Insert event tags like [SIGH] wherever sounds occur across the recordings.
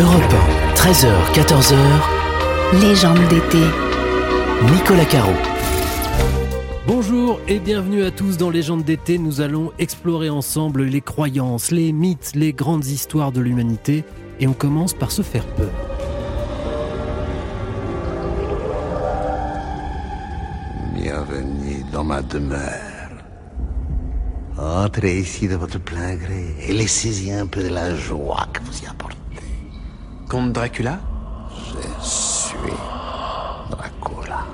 Europe 1, 13h, 14h. Légende d'été. Nicolas Caro. Bonjour et bienvenue à tous dans Légende d'été. Nous allons explorer ensemble les croyances, les mythes, les grandes histoires de l'humanité. Et on commence par se faire peur. Bienvenue dans ma demeure. Entrez ici de votre plein gré et laissez-y un peu de la joie que vous y apportez. Comte Dracula? Je suis Dracula.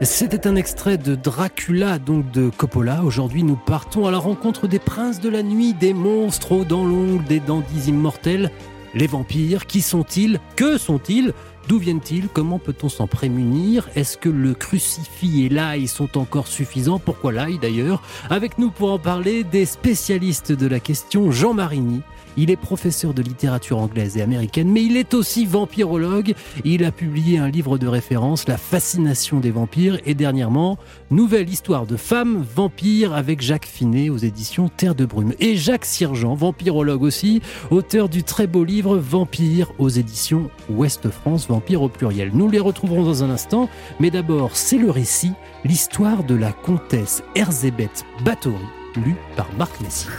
C'était un extrait de Dracula, donc de Coppola. Aujourd'hui, nous partons à la rencontre des princes de la nuit, des monstres aux dents longues, des dandys immortels. Les vampires, qui sont-ils? Que sont-ils? D'où viennent-ils? Comment peut-on s'en prémunir? Est-ce que le crucifix et l'ail sont encore suffisants? Pourquoi l'ail d'ailleurs? Avec nous pour en parler, des spécialistes de la question, Jean Marigny, il est professeur de littérature anglaise et américaine, mais il est aussi vampirologue. Il a publié un livre de référence, La fascination des vampires, et dernièrement, Nouvelle histoire de femmes vampires avec Jacques Finet aux éditions Terre de Brume. Et Jacques Sirgent, vampirologue aussi, auteur du très beau livre Vampire aux éditions Ouest France, Vampire au pluriel. Nous les retrouverons dans un instant, mais d'abord, c'est le récit, l'histoire de la comtesse Erzébeth Bathory, lue par Marc Messier.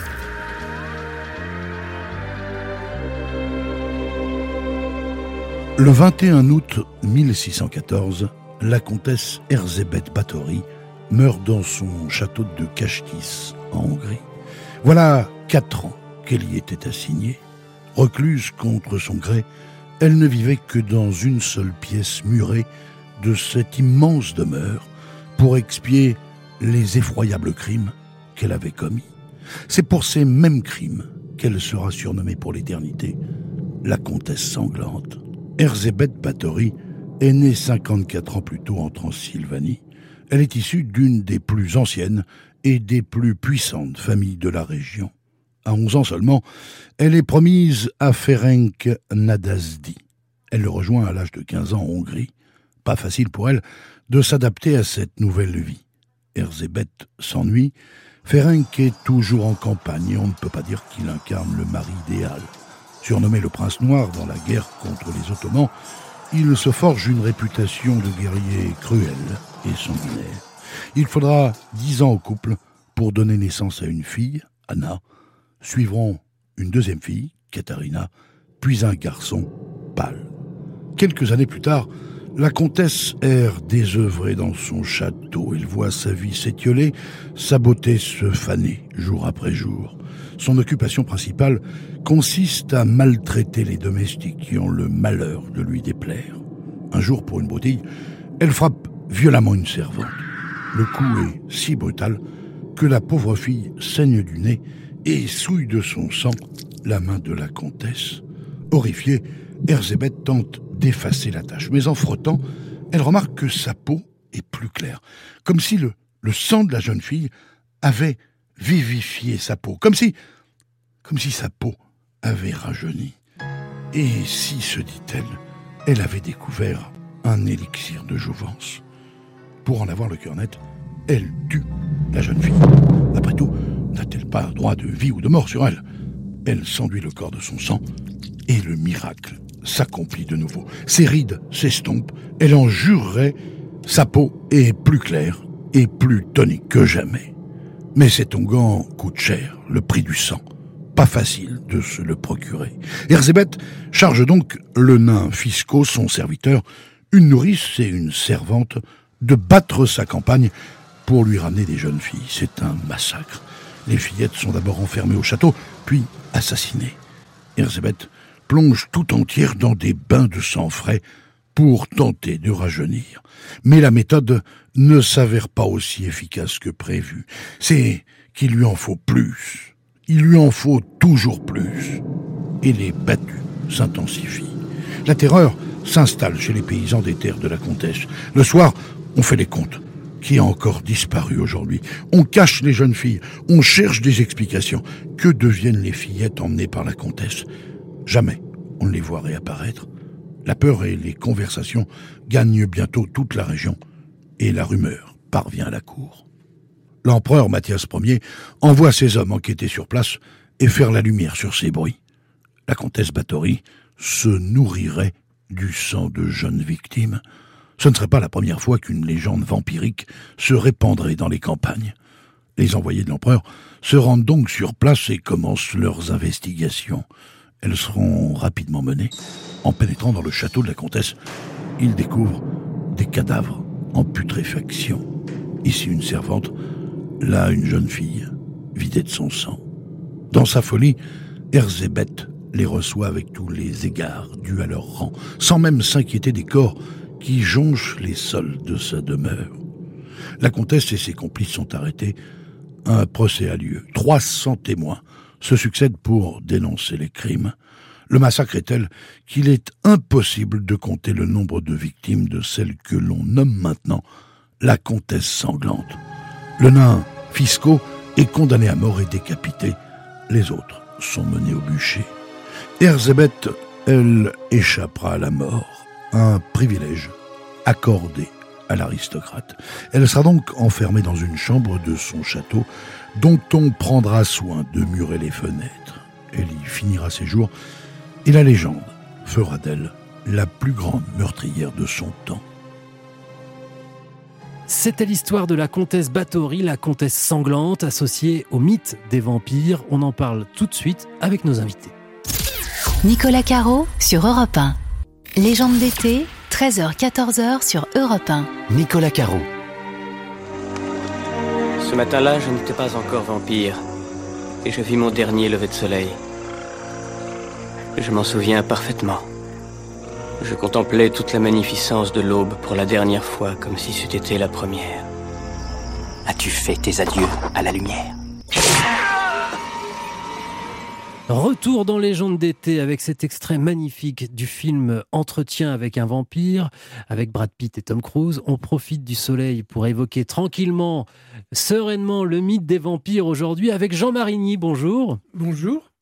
Le 21 août 1614, la comtesse Erzébeth Báthory meurt dans son château de Kastis, en Hongrie. Voilà quatre ans qu'elle y était assignée. Recluse contre son gré, elle ne vivait que dans une seule pièce murée de cette immense demeure pour expier les effroyables crimes qu'elle avait commis. C'est pour ces mêmes crimes qu'elle sera surnommée pour l'éternité la comtesse sanglante. Erzébeth Báthory est née 54 ans plus tôt en Transylvanie. Elle est issue d'une des plus anciennes et des plus puissantes familles de la région. À 11 ans seulement, elle est promise à Ferenc Nadasdi. Elle le rejoint à l'âge de 15 ans en Hongrie. Pas facile pour elle de s'adapter à cette nouvelle vie. Erzébeth s'ennuie. Ferenc est toujours en campagne et on ne peut pas dire qu'il incarne le mari idéal. Surnommé le prince noir dans la guerre contre les Ottomans, il se forge une réputation de guerrier cruel et sanguinaire. Il faudra dix ans au couple pour donner naissance à une fille, Anna. Suivront une deuxième fille, Katharina, puis un garçon, Pâle. Quelques années plus tard, la comtesse erre désœuvrée dans son château. Elle voit sa vie s'étioler, sa beauté se faner jour après jour. Son occupation principale consiste à maltraiter les domestiques qui ont le malheur de lui déplaire. Un jour, pour une bouteille, elle frappe violemment une servante. Le coup est si brutal que la pauvre fille saigne du nez et souille de son sang la main de la comtesse. Horrifiée, Erzébeth tente d'effacer la tache, mais en frottant, elle remarque que sa peau est plus claire, comme si le, sang de la jeune fille avait vivifié sa peau, comme si, comme si sa peau avait rajeuni. Et si, se dit-elle, elle avait découvert un élixir de jouvence. Pour en avoir le cœur net, elle tue la jeune fille. Après tout, n'a-t-elle pas droit de vie ou de mort sur elle? Elle s'enduit le corps de son sang, et le miracle s'accomplit de nouveau. Ses rides s'estompent, elle en jurerait, sa peau est plus claire et plus tonique que jamais. Mais cet onguent coûte cher, le prix du sang. Pas facile de se le procurer. Erzébeth charge donc le nain Fisco, son serviteur, une nourrice et une servante, de battre sa campagne pour lui ramener des jeunes filles. C'est un massacre. Les fillettes sont d'abord enfermées au château, puis assassinées. Erzébeth plonge tout entière dans des bains de sang frais pour tenter de rajeunir. Mais la méthode ne s'avère pas aussi efficace que prévu. C'est qu'il lui en faut plus. Il lui en faut toujours plus. Et les battues s'intensifient. La terreur s'installe chez les paysans des terres de la comtesse. Le soir, on fait les comptes. Qui a encore disparu aujourd'hui? On cache les jeunes filles, on cherche des explications. Que deviennent les fillettes emmenées par la comtesse? Jamais on ne les voit réapparaître. La peur et les conversations gagnent bientôt toute la région, et la rumeur parvient à la cour. L'empereur Mathias Ier envoie ses hommes enquêter sur place et faire la lumière sur ces bruits. La comtesse Bathory se nourrirait du sang de jeunes victimes. Ce ne serait pas la première fois qu'une légende vampirique se répandrait dans les campagnes. Les envoyés de l'empereur se rendent donc sur place et commencent leurs investigations. Elles seront rapidement menées. En pénétrant dans le château de la comtesse, ils découvrent des cadavres en putréfaction. Ici une servante, là une jeune fille, vidée de son sang. Dans sa folie, Erzébeth les reçoit avec tous les égards dus à leur rang, sans même s'inquiéter des corps qui jonchent les sols de sa demeure. La comtesse et ses complices sont arrêtés. Un procès a lieu. 300 témoins se succèdent pour dénoncer les crimes. Le massacre est tel qu'il est impossible de compter le nombre de victimes de celle que l'on nomme maintenant la comtesse sanglante. Le nain Fisco est condamné à mort et décapité. Les autres sont menés au bûcher. Erzébeth, elle, échappera à la mort, un privilège accordé à l'aristocrate. Elle sera donc enfermée dans une chambre de son château dont on prendra soin de murer les fenêtres. Elle y finira ses jours et la légende fera d'elle la plus grande meurtrière de son temps. C'était l'histoire de la comtesse Bathory, la comtesse sanglante, associée au mythe des vampires. On en parle tout de suite avec nos invités. Nicolas Caro sur Europe 1. Légende d'été, 13h-14h sur Europe 1. Nicolas Caro. Ce matin-là, je n'étais pas encore vampire. Et je vis mon dernier lever de soleil. Je m'en souviens parfaitement. Je contemplais toute la magnificence de l'aube pour la dernière fois, comme si c'eût été la première. As-tu fait tes adieux à la lumière? Retour dans Légende d'été avec cet extrait magnifique du film Entretien avec un vampire, avec Brad Pitt et Tom Cruise. On profite du soleil pour évoquer tranquillement, sereinement le mythe des vampires aujourd'hui avec Jean Marigny. Bonjour. Bonjour.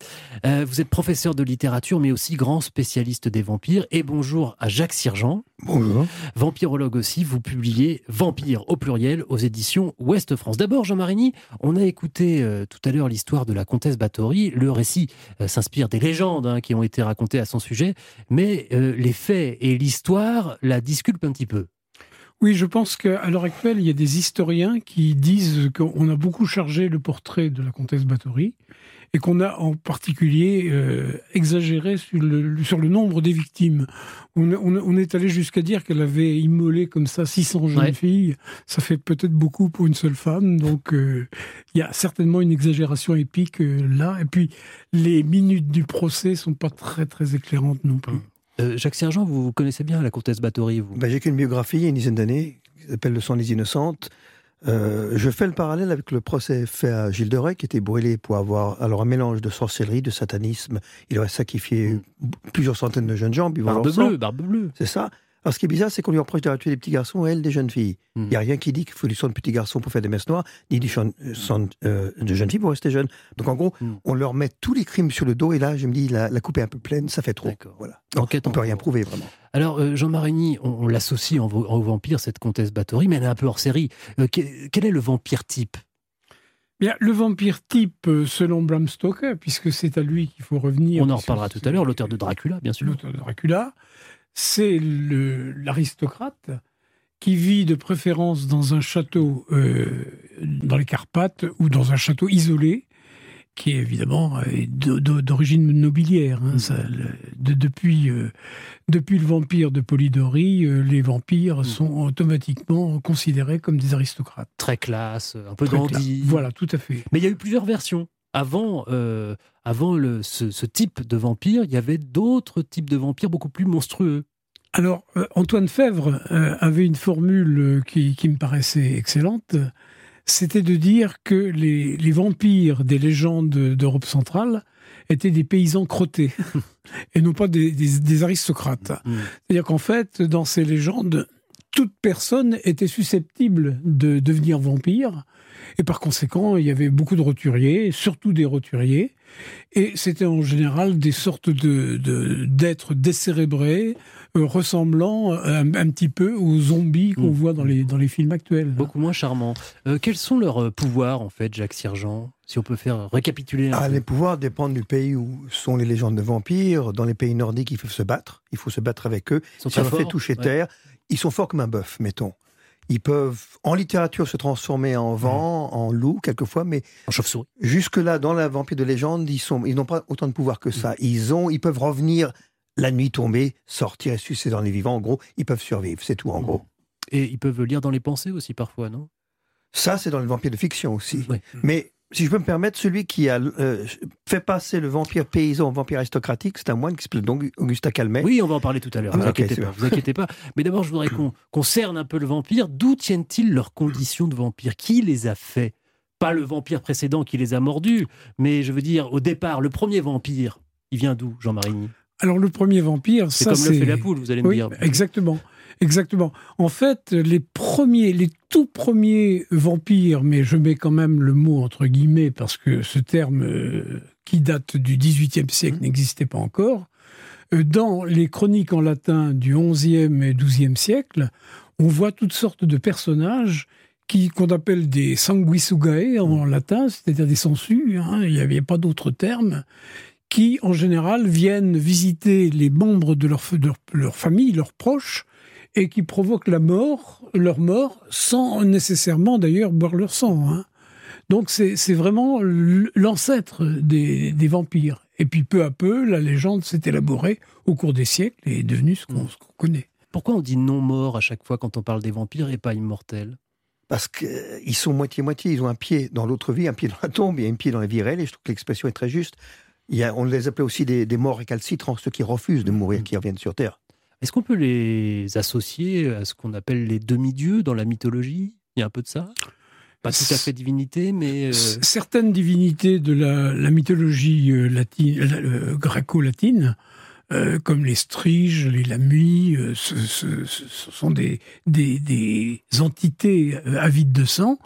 Euh, vous êtes professeur de littérature, mais aussi grand spécialiste des vampires. Et bonjour à Jacques Sirgent. Bonjour. Vampirologue aussi, vous publiez Vampire au pluriel aux éditions Ouest France. D'abord, Jean Marigny, on a écouté euh, tout à l'heure l'histoire de la comtesse Bathory. Le récit euh, s'inspire des légendes hein, qui ont été racontées à son sujet, mais les faits et l'histoire la disculpent un petit peu. Oui, je pense qu'à l'heure actuelle, il y a des historiens qui disent qu'on a beaucoup chargé le portrait de la comtesse Bathory et qu'on a en particulier euh, exagéré sur le, sur le nombre des victimes. On, on, est allé jusqu'à dire qu'elle avait immolé comme ça 600 jeunes filles. Ça fait peut-être beaucoup pour une seule femme, donc euh, il y a certainement une exagération épique euh, là. Et puis les minutes du procès sont pas très très éclairantes non plus. Jacques Sergent, vous connaissez bien la comtesse Bathory, vous? Ben, J'ai qu'une biographie, il y a une dizaine d'années, qui s'appelle Le sang des innocentes. Euh, je fais le parallèle avec le procès fait à Gilles de Rais, qui était brûlé pour avoir alors un mélange de sorcellerie, de satanisme. Il aurait sacrifié mm. plusieurs centaines de jeunes gens. Barbe bleue, barbe bleue. C'est ça. Alors, ce qui est bizarre, c'est qu'on lui reproche d'avoir tué des petits garçons et elle des jeunes filles. Il n'y a rien qui dit qu'il faut du sang de petits garçons pour faire des messes noires, ni du sang euh, de jeunes filles pour rester jeunes. Donc, en gros, hmm. on leur met tous les crimes sur le dos et là, je me dis, la, coupe est un peu pleine, ça fait trop. Voilà. Donc, on ne peut rien prouver, vraiment. Alors, euh, Jean Marigny, on, l'associe au vampire, cette comtesse Bathory, mais elle est un peu hors série. Euh, quel est le vampire type? Bien, le vampire type, selon Bram Stoker, puisque c'est à lui qu'il faut revenir. On en reparlera tout à l'heure, l'auteur de Dracula, bien sûr. L'auteur de Dracula c'est l'aristocrate qui vit de préférence dans un château euh, dans les Carpates ou dans un château isolé, qui est évidemment d'origine nobiliaire. Hein, depuis, euh, depuis le vampire de Polidori, euh, les vampires mm. sont automatiquement considérés comme des aristocrates. Très classe, un peu dandy. Voilà, tout à fait. Mais il y a eu plusieurs versions avant, euh, avant le, ce, type de vampire, il y avait d'autres types de vampires beaucoup plus monstrueux. Alors, euh, Antoine Fèvre euh, avait une formule qui, me paraissait excellente. C'était de dire que les, vampires des légendes d'Europe centrale étaient des paysans crottés [LAUGHS] et non pas des, aristocrates. Mm. C'est-à-dire qu'en fait, dans ces légendes, toute personne était susceptible de devenir vampire et par conséquent, il y avait beaucoup de roturiers, surtout des roturiers, Et c'était en général des sortes de d'êtres décérébrés, euh, ressemblant un, petit peu aux zombies qu'on mm. voit dans les, dans les films actuels. Beaucoup moins charmants. Euh, quels sont leurs euh, pouvoirs, en fait, Jacques Sirgent Si on peut faire récapituler. ah, Les pouvoirs dépendent du pays où sont les légendes de vampires. Dans les pays nordiques, il faut se battre. Il faut se battre avec eux. Ils sont fait toucher terre. Ils sont forts comme un bœuf, mettons. Ils peuvent, en littérature, se transformer en vent, mm. en loup, quelquefois, mais. En chauve-souris. Jusque-là, dans la vampire de légende, ils sont, ils n'ont pas autant de pouvoir que ça. Mm. Ils ont, ils peuvent revenir la nuit tombée, sortir et sucer dans les vivants. En gros, ils peuvent survivre, c'est tout en mmh. gros. Et ils peuvent lire dans les pensées aussi parfois, non? Ça, c'est dans le vampire de fiction aussi. Mais si je peux me permettre, celui qui a euh, fait passer le vampire paysan au vampire aristocratique, c'est un moine qui s'appelle donc Augustin Calmet. Oui, on va en parler tout à l'heure. Ne ah, vous, inquiétez pas. Mais d'abord, je voudrais [COUGHS] qu'on concerne un peu le vampire. D'où tiennent-ils leurs conditions de vampire? Qui les a fait? Pas le vampire précédent qui les a mordus, mais je veux dire, au départ, le premier vampire, il vient d'où, Jean-Marie alors le premier vampire, c'est comme le fait la poule, vous allez me dire. Exactement, exactement. En fait, les premiers, les tout premiers vampires, mais je mets quand même le mot entre guillemets parce que ce terme euh, qui date du XVIIIe siècle mmh. n'existait pas encore. Euh, dans les chroniques en latin du XIe et XIIe siècle, on voit toutes sortes de personnages qui qu'on appelle des sanguisugae en mmh. latin, c'est-à-dire des sangsues. Hein, il n'y avait pas d'autre terme qui, en général, viennent visiter les membres de leur, leur, famille, leurs proches, et qui provoquent la mort, leur mort, sans nécessairement d'ailleurs boire leur sang. Hein. Donc c'est vraiment l'ancêtre des, vampires. Et puis peu à peu, la légende s'est élaborée au cours des siècles et est devenue ce qu'on connaît. Pourquoi on dit non mort à chaque fois quand on parle des vampires et pas immortels? Parce qu'ils sont moitié-moitié, ils ont un pied dans l'autre vie, un pied dans la tombe et un pied dans la vie réelle, et je trouve que l'expression est très juste on les appelait aussi des, morts récalcitrants, ceux qui refusent de mourir, mm. qui reviennent sur Terre. Est-ce qu'on peut les associer à ce qu'on appelle les demi-dieux dans la mythologie? Il y a un peu de ça? Pas tout à fait divinité, mais... Euh, certaines divinités de la, mythologie euh, latine, euh, gréco-latine, comme les striges, les lamuis, ce, sont des, entités avides de sang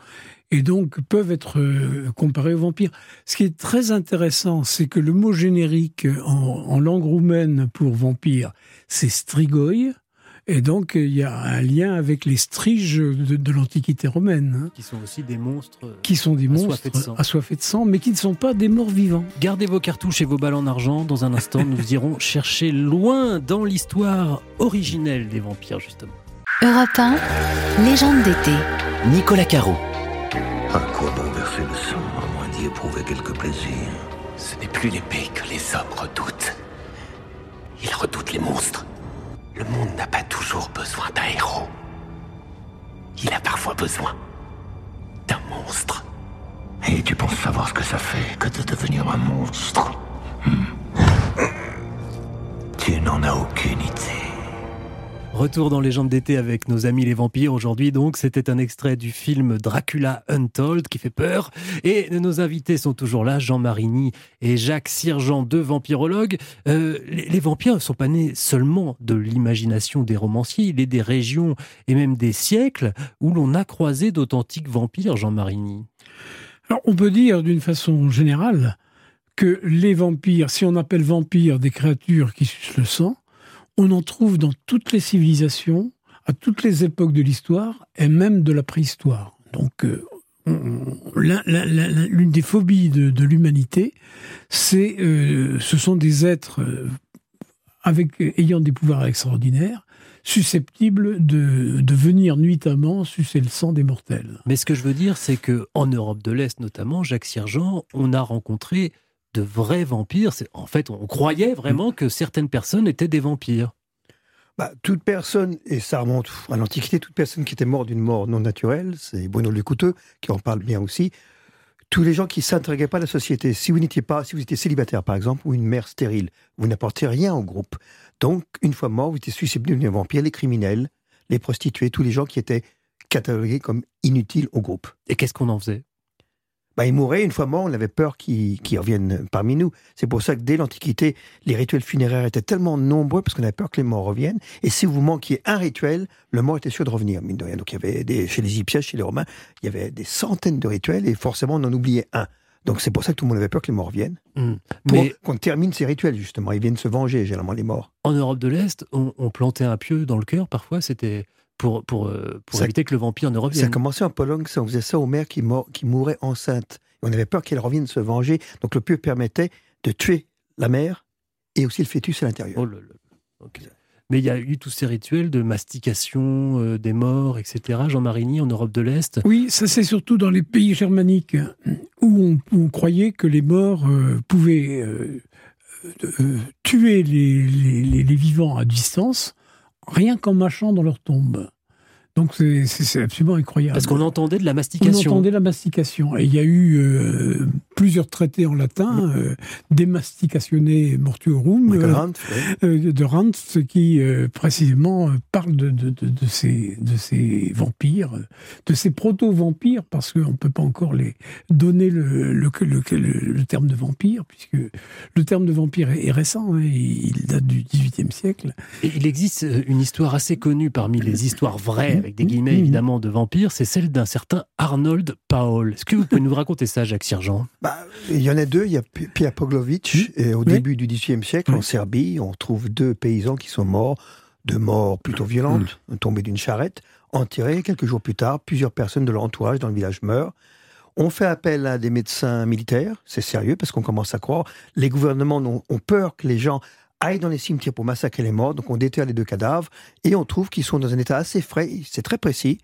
et donc peuvent être euh, comparés aux vampires. Ce qui est très intéressant, c'est que le mot générique en, langue roumaine pour vampire, c'est strigoi. Et donc, il y a un lien avec les striges de, l'Antiquité romaine. Hein. Qui sont aussi des monstres. Qui sont des monstres assoiffés de sang, mais qui ne sont pas des morts vivants. Gardez vos cartouches et vos balles en argent. Dans un instant, nous [LAUGHS] irons chercher loin dans l'histoire originelle des vampires, justement. Europe 1, légende d'été. Nicolas Caro. À quoi bon verser le sang, à moins d'y éprouver quelque plaisir Ce n'est plus l'épée que les hommes redoutent. Ils redoutent les monstres. Le monde n'a pas toujours besoin d'un héros. Il a parfois besoin d'un monstre. Et tu penses savoir ce que ça fait que de devenir un monstre? Hmm. Tu n'en as aucune idée. Retour dans Légende d'été avec nos amis les vampires. Aujourd'hui, donc, c'était un extrait du film Dracula Untold qui fait peur. Et nos invités sont toujours là, Jean Marigny et Jacques Sirgent, deux vampirologues. Euh, les, vampires ne sont pas nés seulement de l'imagination des romanciers. Il est des régions et même des siècles où l'on a croisé d'authentiques vampires, Jean Marigny. Alors, on peut dire d'une façon générale que les vampires, si on appelle vampires des créatures qui sucent le sang, on en trouve dans toutes les civilisations, à toutes les époques de l'histoire et même de la préhistoire. Donc, euh, l'une des phobies de, l'humanité, euh, ce sont des êtres euh, ayant des pouvoirs extraordinaires, susceptibles de, de, venir nuitamment sucer le sang des mortels. Mais ce que je veux dire, c'est que en Europe de l'Est notamment, Jacques Sirgent, on a rencontré de vrais vampires. En fait, on croyait vraiment que certaines personnes étaient des vampires. Bah, toute personne, et ça remonte à l'Antiquité, toute personne qui était morte d'une mort non naturelle, c'est Bruno Le Couteux qui en parle bien aussi, tous les gens qui ne s'intègrent pas à la société. Si vous n'étiez pas, si vous étiez célibataire par exemple, ou une mère stérile, vous n'apportez rien au groupe. Donc, une fois mort, vous étiez susceptible de devenir vampire, les criminels, les prostituées, tous les gens qui étaient catalogués comme inutiles au groupe. Et qu'est-ce qu'on en faisait? Bah, il mourait une fois mort, on avait peur qu'il revienne parmi nous. C'est pour ça que dès l'Antiquité, les rituels funéraires étaient tellement nombreux parce qu'on avait peur que les morts reviennent. Et si vous manquiez un rituel, le mort était sûr de revenir, mine de rien. Donc il y avait des, chez les Égyptiens, chez les Romains, il y avait des centaines de rituels et forcément on en oubliait un. Donc c'est pour ça que tout le monde avait peur que les morts viennent. Hmm. Pour Mais qu'on termine ces rituels, justement. Ils viennent se venger, généralement, les morts. en Europe de l'Est, on, on plantait un pieu dans le cœur parfois, c'était pour, pour, euh, pour Ça- éviter que le vampire ne Ça a revienne. commencé en Pologne, ça, on faisait ça aux mères qui, mor- qui mouraient enceintes. Et on avait peur qu'elles reviennent se venger. Donc le pieu permettait de tuer la mère et aussi le fœtus à l'intérieur. Oh. Mais il y a eu tous ces rituels de mastication euh, des morts, etc. Jean Marigny en Europe de l'Est. Oui, ça c'est surtout dans les pays germaniques où on, où on croyait que les morts euh, pouvaient euh, euh, tuer les, les- les- les vivants à distance rien qu'en mâchant dans leur tombe. Donc c'est- absolument incroyable. Parce qu'on entendait de la On mastication. entendait la mastication. Et il y a eu euh, plusieurs traités en latin, euh, Demasticatione Mortuorum, Michael euh, oui. euh, de qui euh, précisément parle de, de, de, de ces, de ces vampires, de ces proto-vampires, parce qu'on ne peut pas encore les donner le, le, le, terme de vampire, puisque le terme de vampire est, est récent, hein, il date du XVIIIe siècle. Et il existe une histoire assez connue parmi les histoires vraies, avec des guillemets Mhm. évidemment, de vampires, c'est celle d'un certain Arnold Paul. Est-ce que vous pouvez nous raconter ça, Jacques Sergent Bah, il y en a deux. Il y a Pierre Poglovitch. Et au Oui. début du XVIIIe siècle, en. Serbie, on trouve deux paysans qui sont morts de morts plutôt violentes, tombés d'une charrette, enterrés. Quelques jours plus tard, plusieurs personnes de leur entourage dans le village meurent. On fait appel à des médecins militaires. C'est sérieux parce qu'on commence à croire. Les gouvernements ont, ont peur que les gens aillent dans les cimetières pour massacrer les morts. Donc on déterre les deux cadavres et on trouve qu'ils sont dans un état assez frais. C'est très précis.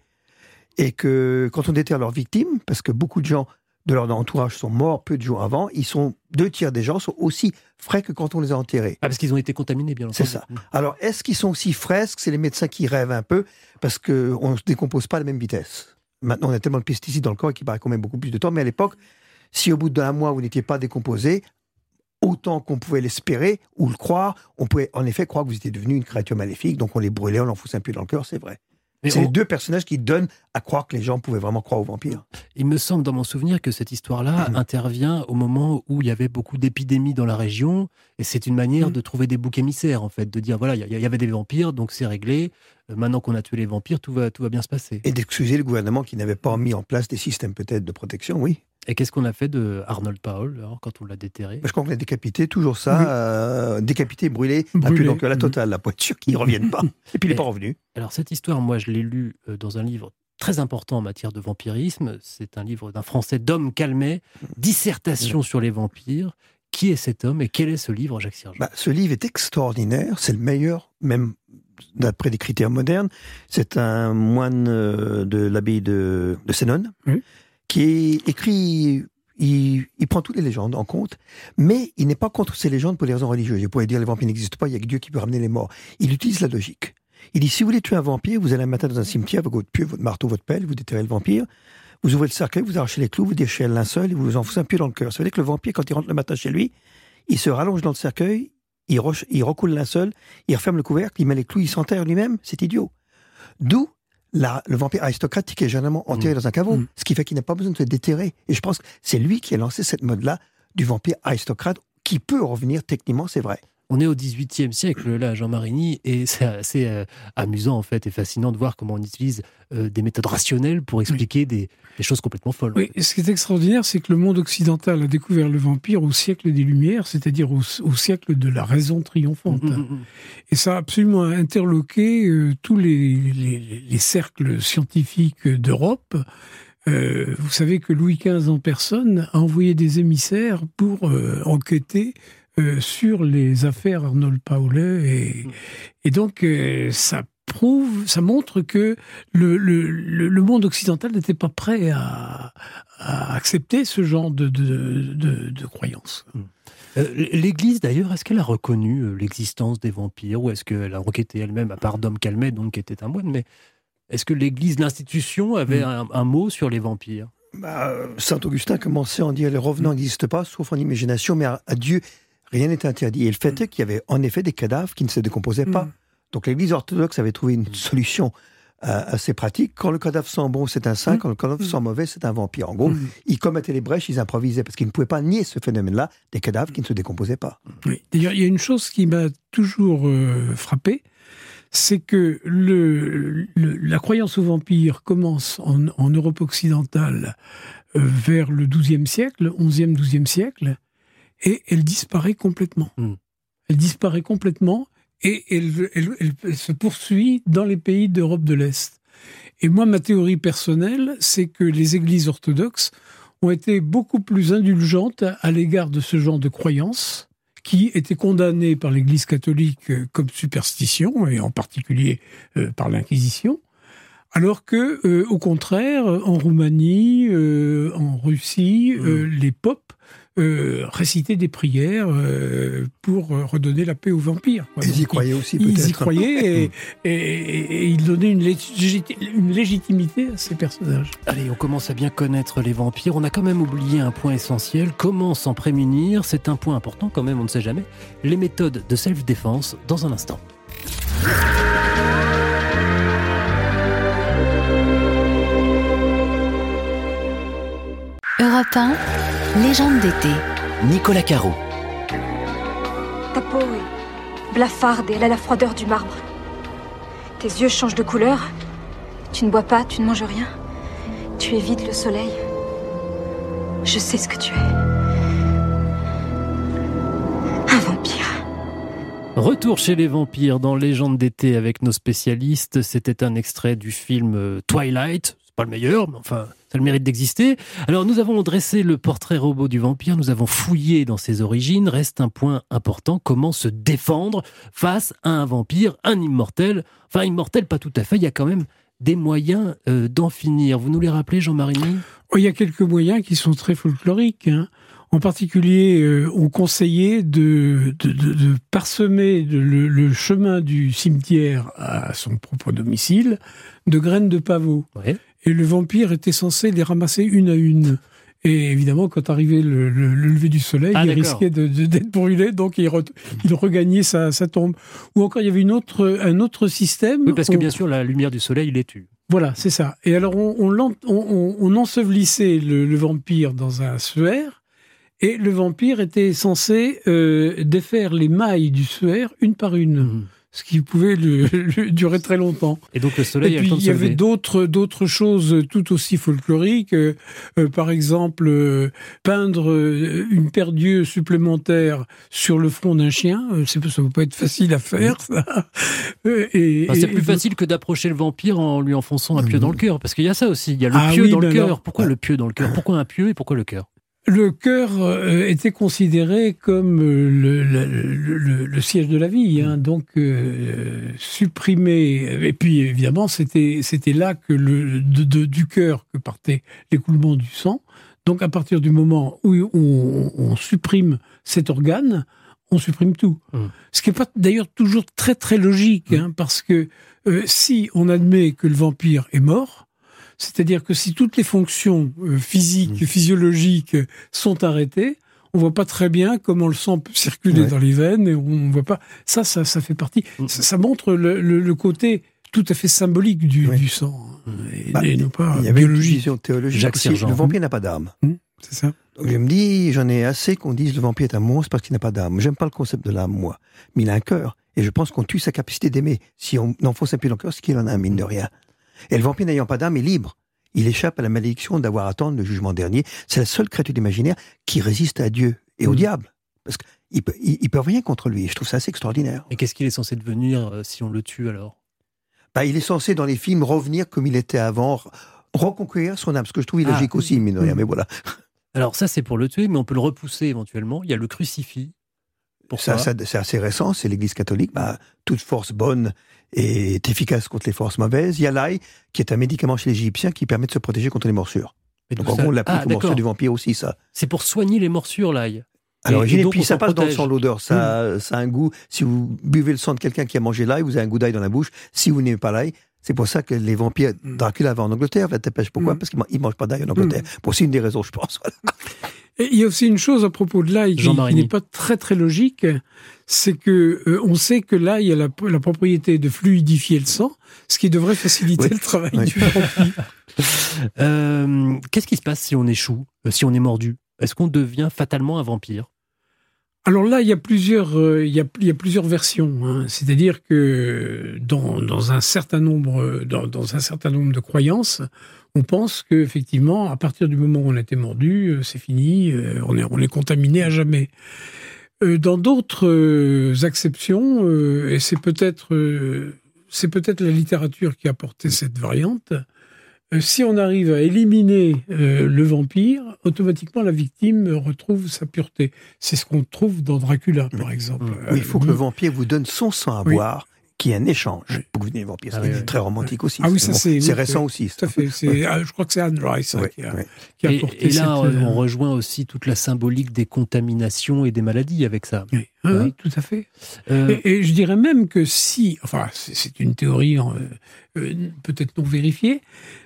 Et que quand on déterre leurs victimes, parce que beaucoup de gens de leur entourage sont morts peu de jours avant, ils sont deux tiers des gens sont aussi frais que quand on les a enterrés. Ah, parce qu'ils ont été contaminés, bien entendu. C'est ça. Alors, est-ce qu'ils sont aussi fresques? C'est les médecins qui rêvent un peu parce qu'on ne se décompose pas à la même vitesse. Maintenant, on a tellement de pesticides dans le corps qu'il paraît qu'on met beaucoup plus de temps. Mais à l'époque, si au bout d'un mois, vous n'étiez pas décomposé, autant qu'on pouvait l'espérer ou le croire, on pouvait en effet croire que vous étiez devenu une créature maléfique. Donc, on les brûlait, on l'enfonçait un peu dans le cœur, c'est vrai. C'est on- les deux personnages qui donnent à croire que les gens pouvaient vraiment croire aux vampires. Il me semble dans mon souvenir que cette histoire-là [CLEARS THROAT] intervient au moment où il y avait beaucoup d'épidémies dans la région, et c'est une manière Mhm. de trouver des boucs émissaires, en fait, de dire voilà, il y, y avait des vampires, donc c'est réglé. Euh, Maintenant qu'on a tué les vampires, tout va, tout va bien se passer. Et d'excuser le gouvernement qui n'avait pas mis en place des systèmes peut-être de protection, oui. Et qu'est-ce qu'on a fait de Arnold Paul alors, quand on l'a déterré? Je crois qu'on l'a décapité, toujours ça, Oui. euh, décapité, brûlé, un peu Brûlé. donc la totale, la poiture qui ne revienne pas. [LAUGHS] Et puis il n'est pas revenu. Alors cette histoire, moi, je l'ai lue euh, dans un livre très important en matière de vampirisme. C'est un livre d'un Français, Dom Calmet, dissertation sur les vampires. Qui est cet homme et quel est ce livre, Jacques Sergent Bah, ce livre est extraordinaire, c'est le meilleur, même d'après des critères modernes. C'est un moine euh, de l'abbaye de, de. Qui écrit, il, prend toutes les légendes en compte, mais il n'est pas contre ces légendes pour des raisons religieuses. Il pourrait dire les vampires n'existent pas, il y a que Dieu qui peut ramener les morts. Il utilise la logique. Il dit si vous voulez tuer un vampire, vous allez un matin dans un cimetière avec votre pieu, votre marteau, votre pelle, vous déterrez le vampire. Vous ouvrez le cercueil, vous arrachez les clous, vous déchirez le linceul et vous vous enfoncez un pieu dans le cœur. Ça veut dire que le vampire, quand il rentre le matin chez lui, il se rallonge dans le cercueil, il recoule le linceul, il referme le couvercle, il met les clous, il s'enterre lui-même. C'est idiot. D'où la- le vampire aristocrate qui est généralement enterré dans un caveau, Mm. ce qui fait qu'il n'a pas besoin de se déterrer. Et je pense que c'est lui qui a lancé cette mode-là du vampire aristocrate qui peut revenir techniquement, c'est vrai. On est au XVIIIe siècle, là, Jean Marigny, et c'est assez euh, amusant, en fait, et fascinant de voir comment on utilise euh, des méthodes rationnelles pour expliquer des, des choses complètement folles. Oui, et ce qui est extraordinaire, c'est que le monde occidental a découvert le vampire au siècle des Lumières, c'est-à-dire au, au siècle de la raison triomphante. Mm, mm, mm. Et ça a absolument interloqué euh, tous les, les- les cercles scientifiques d'Europe. Euh, vous savez que Louis XV en personne a envoyé des émissaires pour euh, enquêter euh, sur les affaires Arnold Paulet. Et, et donc, euh, ça prouve, ça montre que le, le- le- le monde occidental n'était pas prêt à, à accepter ce genre de, de, de- de croyances. Euh, L'Église, d'ailleurs, est-ce qu'elle a reconnu l'existence des vampires ou est-ce qu'elle a enquêté elle-même, à part Dom Calmet, donc, qui était un moine Mais est-ce que l'Église, l'institution, avait Mm. un, un mot sur les vampires? Bah, Saint Augustin commençait à en dire les revenants n'existent pas, sauf en imagination, mais à, à Dieu, rien n'est interdit. Et le fait est qu'il y avait en effet des cadavres qui ne se décomposaient pas. Mm. Donc l'Église orthodoxe avait trouvé une solution euh, assez pratique. Quand le cadavre sent bon, c'est un saint. Mm. Quand le cadavre Mm. sent mauvais, c'est un vampire. En gros, Mm. ils commettaient les brèches, ils improvisaient, parce qu'ils ne pouvaient pas nier ce phénomène-là des cadavres qui ne se décomposaient pas. Oui. D'ailleurs, il y a une chose qui m'a toujours euh, frappé, c'est que le, le- la croyance aux vampires commence en, en Europe occidentale vers le XIIe siècle, XIe, XIIe siècle, et elle disparaît complètement. Hmm. Elle disparaît complètement et elle, elle- elle se poursuit dans les pays d'Europe de l'Est. Et moi, ma théorie personnelle, c'est que les églises orthodoxes ont été beaucoup plus indulgentes à, l'égard de ce genre de croyances qui étaient condamnées par l'Église catholique euh, comme superstition, et en particulier euh, par l'Inquisition, alors que, euh, au contraire, en Roumanie, euh, en Russie, euh, les popes euh, récitaient des prières euh, pour euh, redonner la paix aux vampires. quoi. Ils y croyaient aussi, Ils y peut-être. croyaient et, et- et- et ils donnaient une, légiti- une légitimité à ces personnages. Allez, on commence à bien connaître les vampires. On a quand même oublié un point essentiel. Comment s'en prémunir? C'est un point important quand même, on ne sait jamais. Les méthodes de self-défense dans un instant. Europe 1, légende d'été. Nicolas Caro. Ta peau est blafarde et elle a la froideur du marbre. Tes yeux changent de couleur. Tu ne bois pas, tu ne manges rien. Tu évites le soleil. Je sais ce que tu es. Un vampire. Retour chez les vampires dans Légende d'été avec nos spécialistes. C'était un extrait du film euh, Twilight. C'est pas le meilleur, mais enfin, ça a le mérite d'exister. Alors, nous avons dressé le portrait robot du vampire. Nous avons fouillé dans ses origines. Reste un point important comment se défendre face à un vampire, un immortel? Enfin, immortel, pas tout à fait. Il y a quand même des moyens euh, d'en finir. Vous nous les rappelez, Jean-Marie Oh, Il y a quelques moyens qui sont très folkloriques. hein. En particulier, euh, on conseillait de, de, de- de parsemer le chemin du cimetière à son propre domicile de graines de pavot. Ouais. Et le vampire était censé les ramasser une à une. Et évidemment, quand arrivait le, le- le lever du soleil, Ah, il risquait de- de- d'être brûlé, donc il, re- il regagnait sa, sa tombe. Ou encore, il y avait une autre, un autre système. Oui, parce que On- bien sûr, la lumière du soleil les tue. voilà, c'est ça. Et alors, on, on, l'en- on- on- on ensevelissait le, le vampire dans un suaire, et le vampire était censé euh, défaire les mailles du suaire une par une, Mhm. Ce qui pouvait durer très longtemps. Et donc le soleil Et a puis le temps de il y avait d'autres d'autres choses tout aussi folkloriques. euh, euh, par exemple, euh, peindre euh, une paire d'yeux supplémentaires sur le front d'un chien. Euh, ça ne peut pas être facile à faire. Ça. [LAUGHS] Et- Enfin, c'est plus et- facile que d'approcher le vampire en lui enfonçant un pieu dans le cœur. Parce qu'il y a ça aussi. Il y a le Ah pieu oui, dans le cœur. Pourquoi le pieu dans le cœur? Pourquoi un pieu et pourquoi le cœur? Le cœur euh, était considéré comme euh, le, le- le- le- siège de la vie, hein, donc euh, supprimé. Et puis évidemment, c'était c'était là que le de- de- du cœur que partait l'écoulement du sang. Donc à partir du moment où on, on supprime cet organe, on supprime tout. Mm. Ce qui n'est pas d'ailleurs toujours très très logique, hein, parce que euh, si on admet que le vampire est mort, c'est-à-dire que si toutes les fonctions euh, physiques, physiologiques euh, sont arrêtées, on voit pas très bien comment le sang peut circuler Ouais. dans les veines et on voit pas. Ça, ça, ça fait partie. Mm. Ça, ça montre le, le- le côté tout à fait symbolique du, Ouais. du sang hein, et, Bah, et non pas Il y avait une biologique. vision théologique Jacques aussi. Le vampire n'a pas d'âme. C'est ça. Donc je me dis, j'en ai assez qu'on dise le vampire est un monstre parce qu'il n'a pas d'âme. J'aime pas le concept de l'âme, moi. Mais il a un cœur. Et je pense qu'on tue sa capacité d'aimer. Si on enfonce un pied dans le cœur, c'est qu'il en a un, mine de rien. Et le vampire n'ayant pas d'âme est libre. Il échappe à la malédiction d'avoir à attendre le jugement dernier. C'est la seule créature imaginaire qui résiste à Dieu et au Mm. diable. Parce qu'ils peut, ils, ils peuvent rien contre lui. Et je trouve ça assez extraordinaire. Et qu'est-ce qu'il est censé devenir euh, si on le tue alors? Bah, il est censé, dans les films, revenir comme il était avant, reconquérir son âme. Ce que je trouve Ah. illogique aussi, mine de rien. Mm. Mais voilà. Alors ça, c'est pour le tuer, mais on peut le repousser éventuellement. Il y a le crucifix. Pourquoi Ça, ça, c'est assez récent, c'est l'Église catholique. Bah, toute force bonne est efficace contre les forces mauvaises. Il y a l'ail, qui est un médicament chez les Égyptiens qui permet de se protéger contre les morsures. Mais Donc en gros, on l'applique Ah, aux morsures du vampire aussi, ça. C'est pour soigner les morsures, l'ail. À Et- et puis ça passe dans le sang, l'odeur. Ça, ça a un goût. Si vous buvez le sang de quelqu'un qui a mangé l'ail, vous avez un goût d'ail dans la bouche. Si vous n'aimez pas l'ail, c'est pour ça que les vampires, Dracula va en Angleterre, va. Pourquoi? Mm. Parce qu'il ne mange pas d'ail en Angleterre. Pour c'est une des raisons, je pense. [LAUGHS] Voilà. Et il y a aussi une chose à propos de l'ail qui, n'est pas très très logique, c'est que euh, on sait que l'ail a la, la propriété de fluidifier le sang, ce qui devrait faciliter Oui. le travail Oui. du vampire. [LAUGHS] Euh, Qu'est-ce qui se passe si on échoue, euh, si on est mordu? Est-ce qu'on devient fatalement un vampire? Alors là, il y a plusieurs, euh, il, y a, il y a plusieurs versions. Hein. C'est-à-dire que dans, dans, un certain nombre, dans, dans, un certain nombre de croyances, on pense que effectivement, à partir du moment où on a été mordu, euh, c'est fini, euh, on est, on est contaminé à jamais. Dans d'autres acceptions, et c'est peut-être, c'est peut-être la littérature qui a porté cette variante. Euh, si on arrive à éliminer euh, le vampire, automatiquement la victime retrouve sa pureté. C'est ce qu'on trouve dans Dracula, par exemple. Oui, il faut que le vampire vous donne son sang à boire qui est un échange vous devenez vampire. Ah c'est très romantique aussi. Ah oui, ça c'est récent aussi. Tout à fait. Ah, je crois que c'est Anne Rice hein, qui, a, qui, a, porté Et, là, on rejoint aussi toute la symbolique des contaminations et des maladies avec ça. Oui, hein oui tout à fait. Euh, et, je dirais même que si, enfin, c'est une théorie peut-être non vérifiée,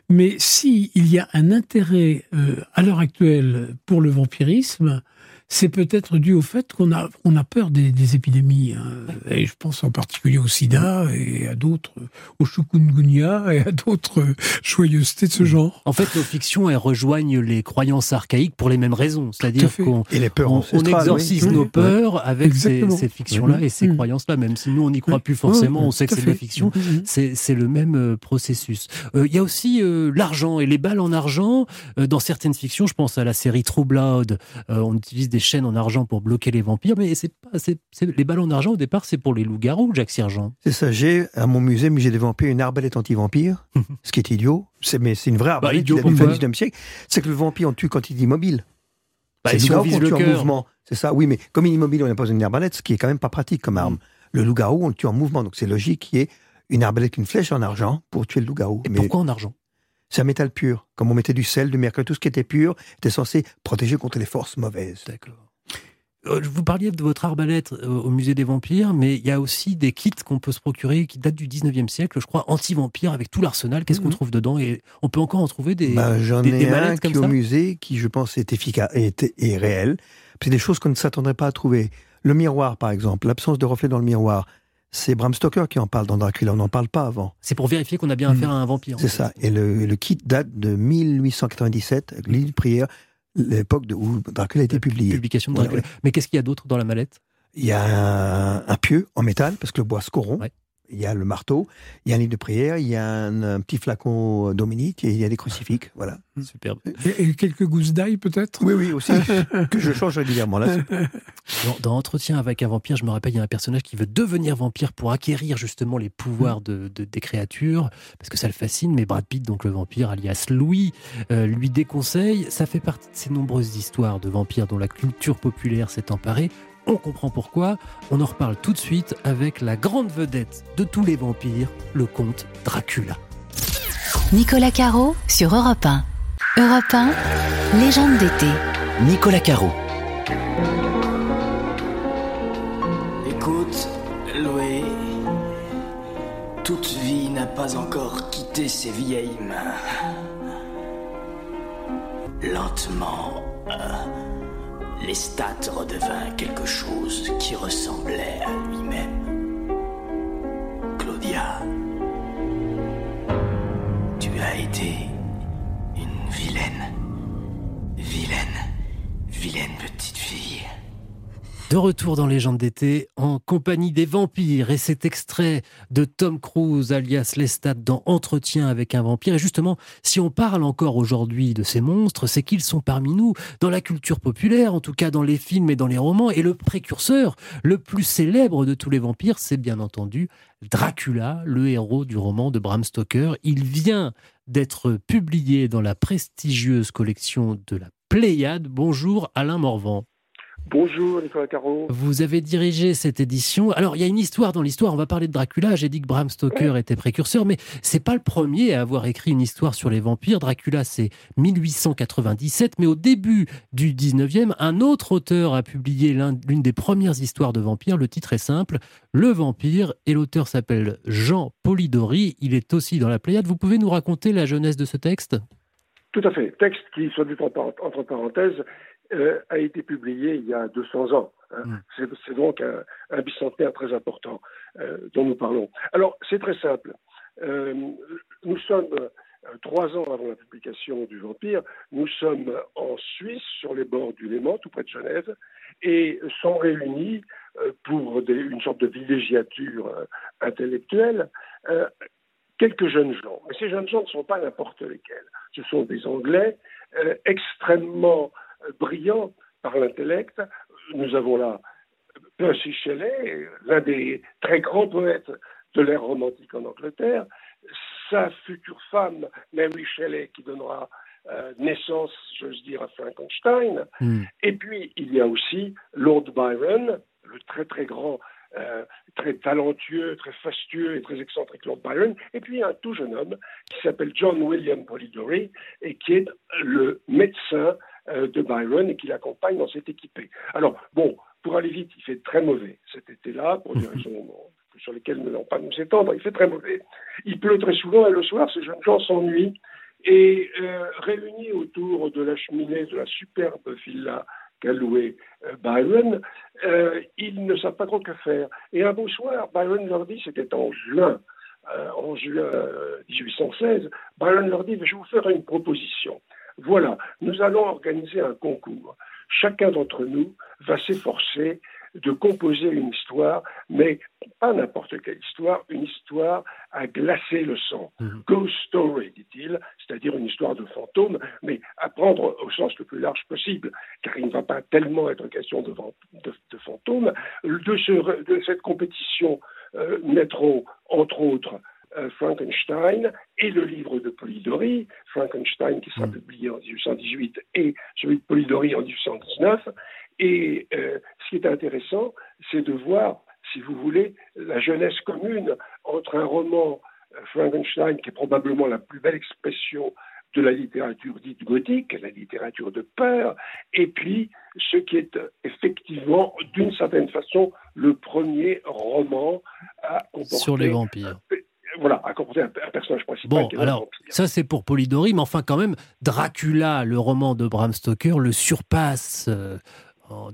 mais s'il y a un intérêt euh, à l'heure actuelle pour le vampirisme, c'est peut-être dû au fait qu'on a, on a peur des, épidémies. Hein. Et je pense en particulier au sida et à d'autres, au chikungunya et à d'autres joyeusetés de ce genre. En fait, nos fictions, elles rejoignent les croyances archaïques pour les mêmes raisons. C'est-à-dire qu'on on, exorcise nos peurs avec ces, fictions-là et ces mm. croyances-là. Même si nous, on n'y croit plus forcément, on sait que c'est des fictions. Mm-hmm. C'est le même euh, processus. Euh, il y a aussi euh, l'argent et les balles en argent. dans certaines fictions, je pense à la série True Blood, on utilise des des chaînes en argent pour bloquer les vampires, mais c'est pas, c'est, les ballons en argent au départ, c'est pour les loups-garous, Jacques Sergent. C'est ça. J'ai à mon musée, musée des vampires, une arbalète anti-vampire, [LAUGHS] ce qui est idiot. C'est, mais c'est une vraie bah, arbalète bah, idiot, du 19e siècle. C'est que le vampire on tue quand il est immobile. Bah, c'est si on vise le en mouvement. C'est ça. Oui, mais comme il est immobile, on n'a pas besoin d'une arbalète, ce qui est quand même pas pratique comme arme. Le loup-garou, on le tue en mouvement, donc c'est logique qu'il y ait une arbalète, une flèche en argent pour tuer le loup-garou. Et pourquoi en argent? C'est un métal pur. Comme on mettait du sel, du mercure, tout ce qui était pur était censé protéger contre les forces mauvaises. D'accord. Euh, vous parliez de votre arbalète euh, au musée des vampires, mais il y a aussi des kits qu'on peut se procurer qui datent du 19e siècle, je crois, anti-vampire avec tout l'arsenal. Qu'est-ce qu'on mhm. trouve dedans Et on peut encore en trouver des, bah, J'en ai un qui, au musée qui, je pense, est efficace et, est réel. C'est des choses qu'on ne s'attendrait pas à trouver. Le miroir, par exemple, l'absence de reflet dans le miroir. C'est Bram Stoker qui en parle dans Dracula, on n'en parle pas avant. C'est pour vérifier qu'on a bien affaire à un vampire. C'est ça. Et le, kit date de 1897, l'île de prière l'époque où Dracula a été publié. Publication de Dracula. Mais qu'est-ce qu'il y a d'autre dans la mallette? Il y a un, pieu en métal, parce que le bois se corrompt il y a le marteau, il y a un livre de prière, il y a un, petit flacon Dominique et il y a des crucifix. Voilà. Mmh. Superbe. Et, quelques gousses d'ail peut-être? Oui, oui, aussi, [LAUGHS] que je change régulièrement. Là, [LAUGHS] dans, Entretien avec un vampire, je me rappelle, il y a un personnage qui veut devenir vampire pour acquérir justement les pouvoirs de, des créatures, parce que ça le fascine, mais Brad Pitt, donc le vampire, alias Louis, euh, lui déconseille. Ça fait partie de ces nombreuses histoires de vampires dont la culture populaire s'est emparée. On comprend pourquoi. On en reparle tout de suite avec la grande vedette de tous les vampires, le comte Dracula. Nicolas Caro sur Europe 1. Europe 1, légende d'été. Nicolas Caro. Écoute, Loué, toute vie n'a pas encore quitté ses vieilles mains. Lentement. Euh, Lestat redevint quelque chose qui ressemblait De retour dans Légende d'été, en compagnie des vampires, et cet extrait de Tom Cruise, alias Lestat, dans Entretien avec un vampire. Et justement, si on parle encore aujourd'hui de ces monstres, c'est qu'ils sont parmi nous, dans la culture populaire, en tout cas dans les films et dans les romans. Et le précurseur, le plus célèbre de tous les vampires, c'est bien entendu Dracula, le héros du roman de Bram Stoker. Il vient d'être publié dans la prestigieuse collection de la Pléiade. Bonjour Alain Morvan. Bonjour Nicolas Caro. Vous avez dirigé cette édition. Alors il y a une histoire dans l'histoire. On va parler de Dracula. J'ai dit que Bram Stoker était précurseur, mais c'est pas le premier à avoir écrit une histoire sur les vampires. Dracula, c'est 1897, mais au début du 19e, un autre auteur a publié l'une des premières histoires de vampires. Le titre est simple, Le Vampire, et l'auteur s'appelle Jean Polidori. Il est aussi dans la Pléiade. Vous pouvez nous raconter la jeunesse de ce texte? Tout à fait. Texte qui, soit dit entre parenthèses, euh, a été publié il y a 200 ans. Hein. Mm. C'est donc un, bicentenaire très important euh, dont nous parlons. Alors, c'est très simple. Euh, nous sommes trois ans avant la publication du Vampire, nous sommes en Suisse, sur les bords du Léman, tout près de Genève, et sont réunis pour une sorte de villégiature intellectuelle quelques jeunes gens. Mais ces jeunes gens ne sont pas n'importe lesquels. Ce sont des Anglais extrêmement brillants par l'intellect. Nous avons là Percy Shelley, l'un des très grands poètes de l'ère romantique en Angleterre, sa future femme, Mary Shelley, qui donnera euh, naissance, j'ose dire, à Frankenstein. Hmm. Et puis, il y a aussi Lord Byron, le très très grand, euh, très talentueux, très fastueux et très excentrique Lord Byron. Et puis, un tout jeune homme qui s'appelle John William Polidori et qui est le médecin de Byron et qui l'accompagne dans cette équipée. Alors, bon, pour aller vite, il fait très mauvais cet été-là, pour des raisons sur lesquelles nous n'allons pas nous étendre. Il fait très mauvais. Il pleut très souvent et le soir, ces jeunes gens s'ennuient. Et euh, réunis autour de la cheminée de la superbe villa qu'a louée euh, Byron, ils ne savent pas trop que faire. Et un beau soir, Byron leur dit, c'était en juin, en juin 1816, Byron leur dit, je vais vous faire une proposition. Voilà, nous allons organiser un concours. Chacun d'entre nous va s'efforcer de composer une histoire, mais pas n'importe quelle histoire, une histoire à glacer le sang. Mhm. Ghost story, dit-il, c'est-à-dire une histoire de fantôme, mais à prendre au sens le plus large possible, car il ne va pas tellement être question de, de, fantômes. De, de, cette compétition euh, naîtront, entre autres, euh, Frankenstein et le livre de Polidori, Frankenstein qui sera mm. publié en 1818 et celui de Polidori en 1819. Et euh, ce qui est intéressant, c'est de voir, si vous voulez, la jeunesse commune entre un roman euh, Frankenstein, qui est probablement la plus belle expression de la littérature dite gothique, la littérature de peur, et puis ce qui est effectivement, d'une certaine façon, le premier roman à comporter sur les vampires voilà, à comporter un, personnage principal. Bon, alors, ça c'est pour Polidori, mais enfin quand même, Dracula, le roman de Bram Stoker, le surpasse euh,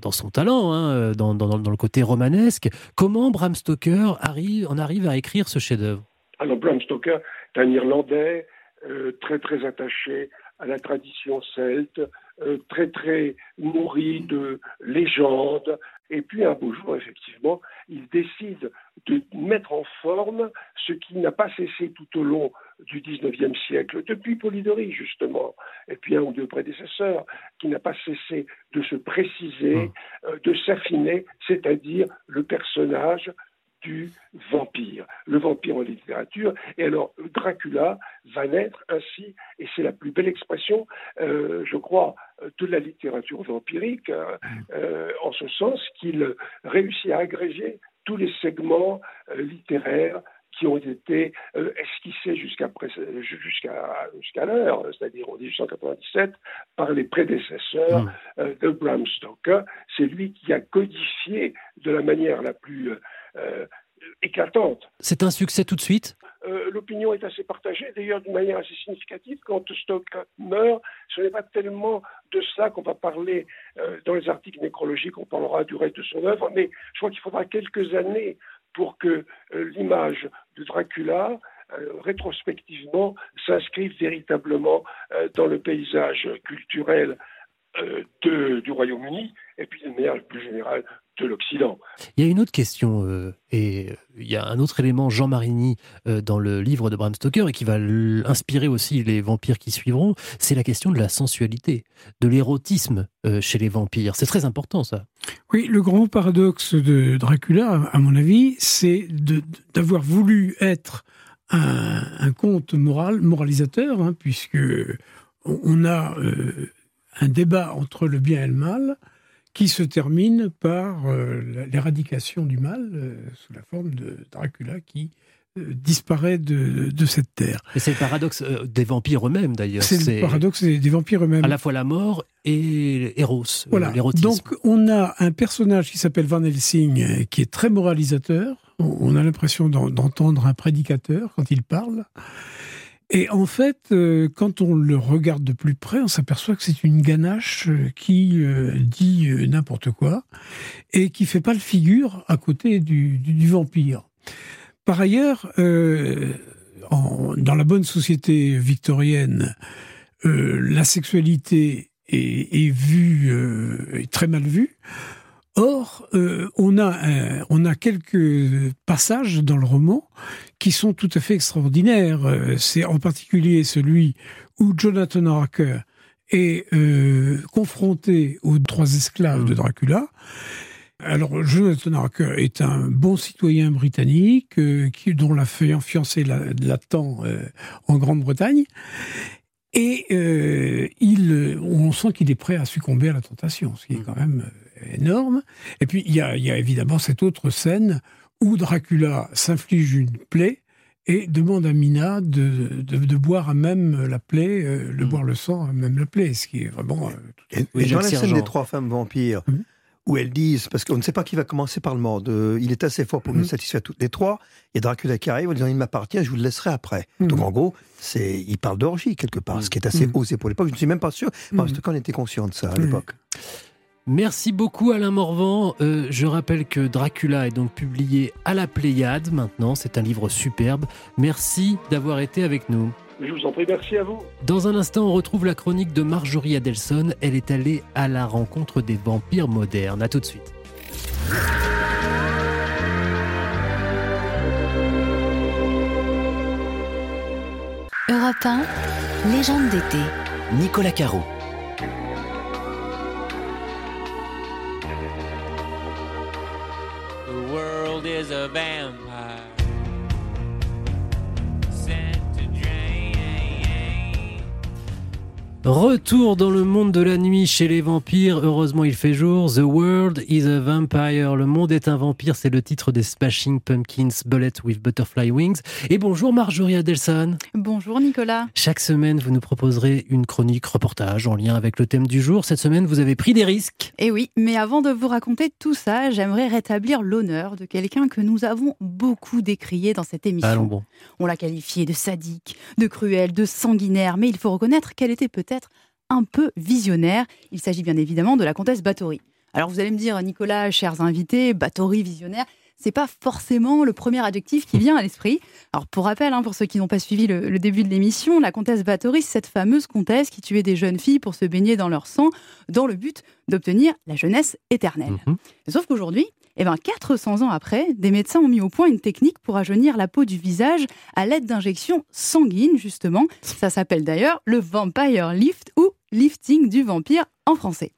dans son talent, hein, dans, le côté romanesque. Comment Bram Stoker arrive, en arrive à écrire ce chef-d'œuvre? Alors, Bram Stoker est un Irlandais euh, très très attaché à la tradition celte, euh, très très nourri de légendes. Et puis un beau jour, effectivement, il décide de mettre en forme ce qui n'a pas cessé tout au long du XIXe siècle, depuis Polidori justement, et puis un ou deux prédécesseurs, qui n'a pas cessé de se préciser, mmh. euh, de s'affiner, c'est-à-dire le personnage du vampire, le vampire en littérature. Et alors, Dracula va naître ainsi, et c'est la plus belle expression, euh, je crois, de la littérature vampirique, euh, euh, en ce sens qu'il réussit à agréger tous les segments littéraires qui ont été esquissés jusqu'à jusqu'à jusqu'à l'heure, c'est-à-dire en 1897, par les prédécesseurs de Bram Stoker. C'est lui qui a codifié de la manière la plus euh, éclatante. C'est un succès tout de suite euh, L'opinion est assez partagée, d'ailleurs d'une manière assez significative. Quand Stock meurt, ce n'est pas tellement de ça qu'on va parler euh, dans les articles nécrologiques, on parlera du reste de son œuvre, mais je crois qu'il faudra quelques années pour que l'image de Dracula rétrospectivement s'inscrive véritablement dans le paysage culturel du Royaume-Uni et puis de manière plus générale de l'Occident. Il y a une autre question, euh, et euh, il y a un autre élément, Jean Marini, euh, dans le livre de Bram Stoker, et qui va inspirer aussi les vampires qui suivront, c'est la question de la sensualité, de l'érotisme chez les vampires. C'est très important, ça. Oui, le grand paradoxe de Dracula, à mon avis, c'est d'avoir voulu être un, conte moral, moralisateur, hein, puisque on a un débat entre le bien et le mal, qui se termine par euh, l'éradication du mal euh, sous la forme de Dracula qui euh, disparaît de, de, cette terre. Et c'est le paradoxe des vampires eux-mêmes d'ailleurs. C'est le paradoxe des, vampires eux-mêmes. À la fois la mort et Eros, voilà. Donc on a un personnage qui s'appelle Van Helsing qui est très moralisateur. On a l'impression d'entendre un prédicateur quand il parle. Et en fait, euh, quand on le regarde de plus près, on s'aperçoit que c'est une ganache euh, qui euh, dit n'importe quoi et qui fait pas le figure à côté du, vampire. Par ailleurs, dans la bonne société victorienne, la sexualité est, vue, très mal vue. Or, on, a, on a quelques passages dans le roman qui sont tout à fait extraordinaires. C'est en particulier celui où Jonathan Harker est confronté aux trois esclaves de Dracula alors, Jonathan Harker est un bon citoyen britannique euh, qui, dont la fiancée l'attend euh, en Grande-Bretagne. Et euh, il, on sent qu'il est prêt à succomber à la tentation, ce qui est quand même énorme. Et puis, il y a, évidemment cette autre scène où Dracula s'inflige une plaie et demande à Mina de, de, boire à même la plaie, le mm. boire le sang à même la plaie, ce qui est vraiment... et, dans la scène des trois femmes vampires, mm où elles disent, parce qu'on ne sait pas qui va commencer par le mort, il est assez fort pour nous mhm. satisfaire toutes les trois, et Dracula qui arrive en disant il m'appartient, je vous le laisserai après. Donc en gros, c'est, il parle d'orgie quelque part, ce qui est assez osé pour l'époque. Je ne suis même pas sûr, parce qu'on était conscient de ça à l'époque. Merci beaucoup Alain Morvan. Euh, je rappelle que Dracula est donc publié à la Pléiade maintenant. C'est un livre superbe. Merci d'avoir été avec nous. Je vous en prie, merci à vous. Dans un instant, on retrouve la chronique de Marjorie Adelson. Elle est allée à la rencontre des vampires modernes. A tout de suite. Europe 1, légende d'été. Nicolas Caro. World is a vampire. Retour dans le monde de la nuit chez les vampires. Heureusement, il fait jour. The World is a Vampire. Le monde est un vampire. C'est le titre des Smashing Pumpkins Bullet with Butterfly Wings. Et bonjour Marjorie Adelson. Bonjour Nicolas. Chaque semaine, vous nous proposerez une chronique reportage en lien avec le thème du jour. Cette semaine, vous avez pris des risques. Eh oui, mais avant de vous raconter tout ça, j'aimerais rétablir l'honneur de quelqu'un que nous avons beaucoup décrié dans cette émission. Allons bon. On l'a qualifié de sadique, de cruel, de sanguinaire, mais il faut reconnaître qu'elle était peut-être un peu visionnaire. Il s'agit bien évidemment de la comtesse Bathory. Alors vous allez me dire, Nicolas, chers invités, Bathory visionnaire, c'est pas forcément le premier adjectif qui vient à l'esprit. Alors pour rappel, hein, pour ceux qui n'ont pas suivi le, début de l'émission, la comtesse Bathory, c'est cette fameuse comtesse qui tuait des jeunes filles pour se baigner dans leur sang, dans le but d'obtenir la jeunesse éternelle. Mhm. Sauf qu'aujourd'hui, eh ben, 400 ans après, des médecins ont mis au point une technique pour rajeunir la peau du visage à l'aide d'injections sanguines, justement. Ça s'appelle d'ailleurs le Vampire Lift ou lifting du vampire en français.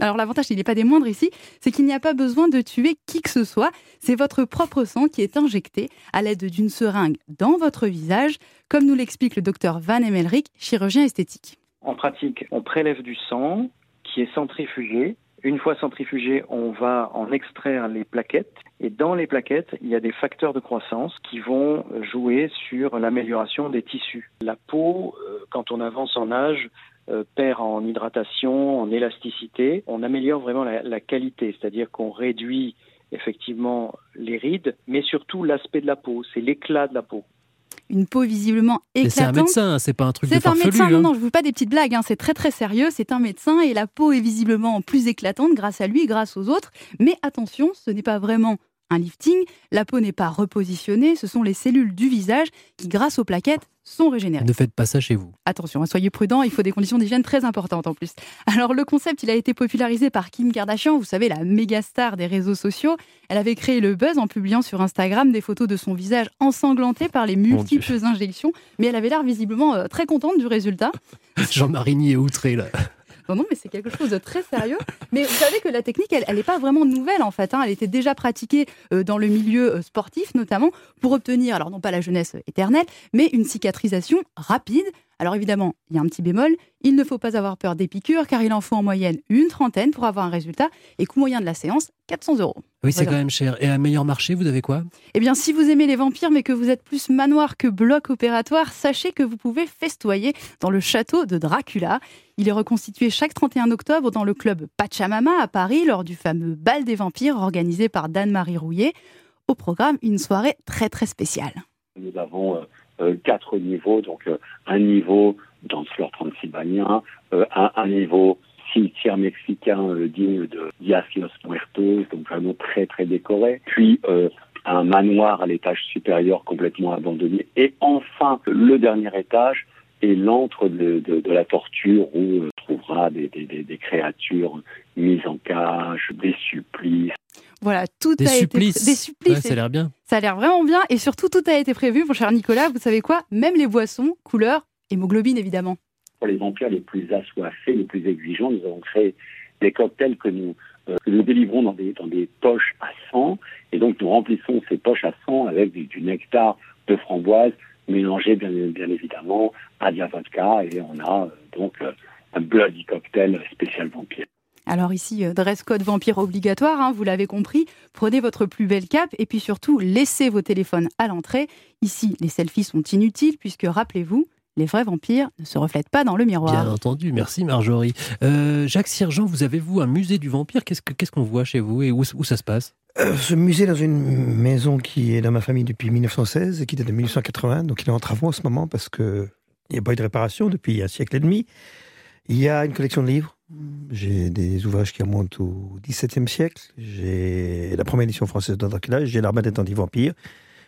Alors l'avantage, il n'est pas des moindres ici, c'est qu'il n'y a pas besoin de tuer qui que ce soit. C'est votre propre sang qui est injecté à l'aide d'une seringue dans votre visage, comme nous l'explique le docteur Van Emelric, chirurgien esthétique. En pratique, on prélève du sang qui est centrifugé une fois centrifugé, on va en extraire les plaquettes et dans les plaquettes, il y a des facteurs de croissance qui vont jouer sur l'amélioration des tissus. La peau, euh, quand on avance en âge, euh, perd en hydratation, en élasticité. On améliore vraiment la, la qualité, c'est-à-dire qu'on réduit effectivement les rides, mais surtout l'aspect de la peau, c'est l'éclat de la peau une peau visiblement éclatante. C'est un médecin, c'est pas un truc de C'est un médecin, non, non, je ne veux pas des petites blagues, hein, c'est très très sérieux, c'est un médecin et la peau est visiblement plus éclatante grâce à lui, grâce aux autres. Mais attention, ce n'est pas vraiment un lifting, la peau n'est pas repositionnée, ce sont les cellules du visage qui, grâce aux plaquettes, sont régénérées. Ne faites pas ça chez vous. Attention, hein, soyez prudents, il faut des conditions d'hygiène très importantes en plus. Alors le concept, il a été popularisé par Kim Kardashian, vous savez, la méga star des réseaux sociaux. Elle avait créé le buzz en publiant sur Instagram des photos de son visage ensanglanté par les multiples injections, mais elle avait l'air visiblement euh, très contente du résultat. [LAUGHS] Jean-Marie est outré là. Non, mais c'est quelque chose de très sérieux. Mais vous savez que la technique, elle n'est pas vraiment nouvelle en fait. Hein. Elle était déjà pratiquée euh, dans le milieu euh, sportif notamment pour obtenir, alors non pas la jeunesse éternelle, mais une cicatrisation rapide. Alors évidemment, il y a un petit bémol, il ne faut pas avoir peur des piqûres car il en faut en moyenne une trentaine pour avoir un résultat et coût moyen de la séance, 400 euros. Oui, c'est quand même cher. Et à meilleur marché, vous avez quoi? Eh bien, si vous aimez les vampires mais que vous êtes plus manoir que bloc opératoire, sachez que vous pouvez festoyer dans le château de Dracula. Il est reconstitué chaque 31 octobre dans le club Pachamama à Paris lors du fameux bal des vampires organisé par Dan-Marie Rouillet. Au programme, une soirée très très spéciale. Nous avons euh, euh, quatre niveaux, donc euh, un niveau dans floor transylvanien, euh, un, un, niveau cimetière mexicain digne de Dias Los Muertos, donc vraiment très très décoré, puis un manoir à l'étage supérieur complètement abandonné. Et enfin, le dernier étage est l'antre de, la torture où on trouvera des, créatures mises en cage, des supplices. Voilà, tout des a supplices. été des supplices. ça a l'air bien. Ça a l'air vraiment bien et surtout tout a été prévu, mon cher Nicolas. Vous savez quoi? Même les boissons, couleur, hémoglobine évidemment. Pour les vampires les plus assoiffés, les plus exigeants, nous avons créé des cocktails que nous euh, que nous délivrons dans des, dans des poches à sang. Et donc, nous remplissons ces poches à sang avec du, nectar de framboise mélangé, bien, bien évidemment, à de la vodka. Et on a euh, donc euh, un bloody cocktail spécial vampire. Alors ici, dress code vampire obligatoire, hein, vous l'avez compris. Prenez votre plus belle cape et puis surtout, laissez vos téléphones à l'entrée. Ici, les selfies sont inutiles puisque, rappelez-vous, les vrais vampires ne se reflètent pas dans le miroir. Bien entendu, merci Marjorie. Euh, Jacques Sirgent, vous avez-vous un musée du vampire? Qu'est-ce qu'on voit chez vous et où, ça se passe? Euh, Ce musée dans une maison qui est dans ma famille depuis 1916 et qui date de 1880, donc il est en travaux en ce moment parce qu'il n'y a pas eu de réparation depuis un siècle et demi. Il y a une collection de livres. J'ai des ouvrages qui remontent au XVIIe siècle. J'ai la première édition française Dracula. J'ai l'Armada anti-vampire.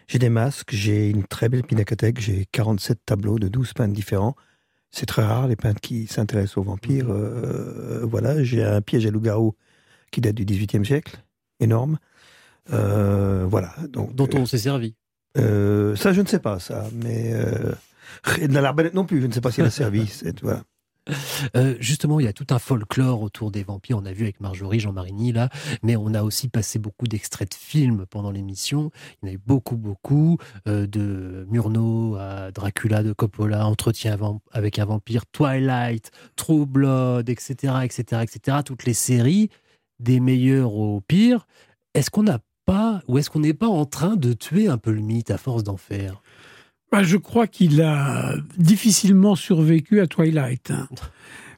J'ai des masques, j'ai une très belle pinacothèque, j'ai 47 tableaux de 12 peintres différents. C'est très rare, les peintres qui s'intéressent aux vampires. Mhm. Euh, voilà, j'ai un piège à loup-garou qui date du XVIIIe siècle, énorme. Euh, voilà. Donc, Dont on s'est servi. Euh, ça, je ne sais pas, ça. Mais [LAUGHS] dans l'arbalète non plus, je ne sais pas si elle a servi. [LAUGHS] voilà. Euh, justement, il y a tout un folklore autour des vampires. On a vu avec Marjorie, Jean Marigny, là, mais on a aussi passé beaucoup d'extraits de films pendant l'émission. Il y en a eu beaucoup, beaucoup, euh, de Murnau à Dracula de Coppola, Entretien avec un vampire, Twilight, True Blood, etc., etc., etc. Toutes les séries, des meilleurs au pire. Est-ce qu'on n'a pas, ou est-ce qu'on n'est pas en train de tuer un peu le mythe à force d'en faire? Bah, je crois qu'il a difficilement survécu à Twilight. Hein.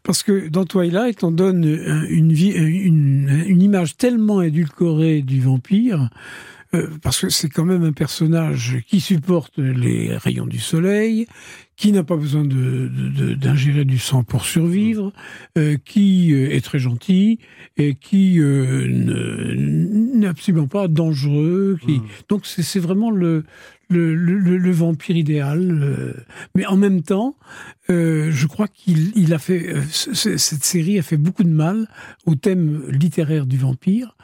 Parce que dans Twilight, on donne une, vie, une, une image tellement édulcorée du vampire euh, parce que c'est quand même un personnage qui supporte les rayons du soleil, qui n'a pas besoin d'ingérer de, du sang pour survivre, euh, qui euh, est très gentil et qui n'est absolument pas dangereux. Qui... Mmh. Donc c'est vraiment le, le, le, vampire idéal. mais en même temps, je crois qu'il il a fait cette série a fait beaucoup de mal au thème littéraire du vampire.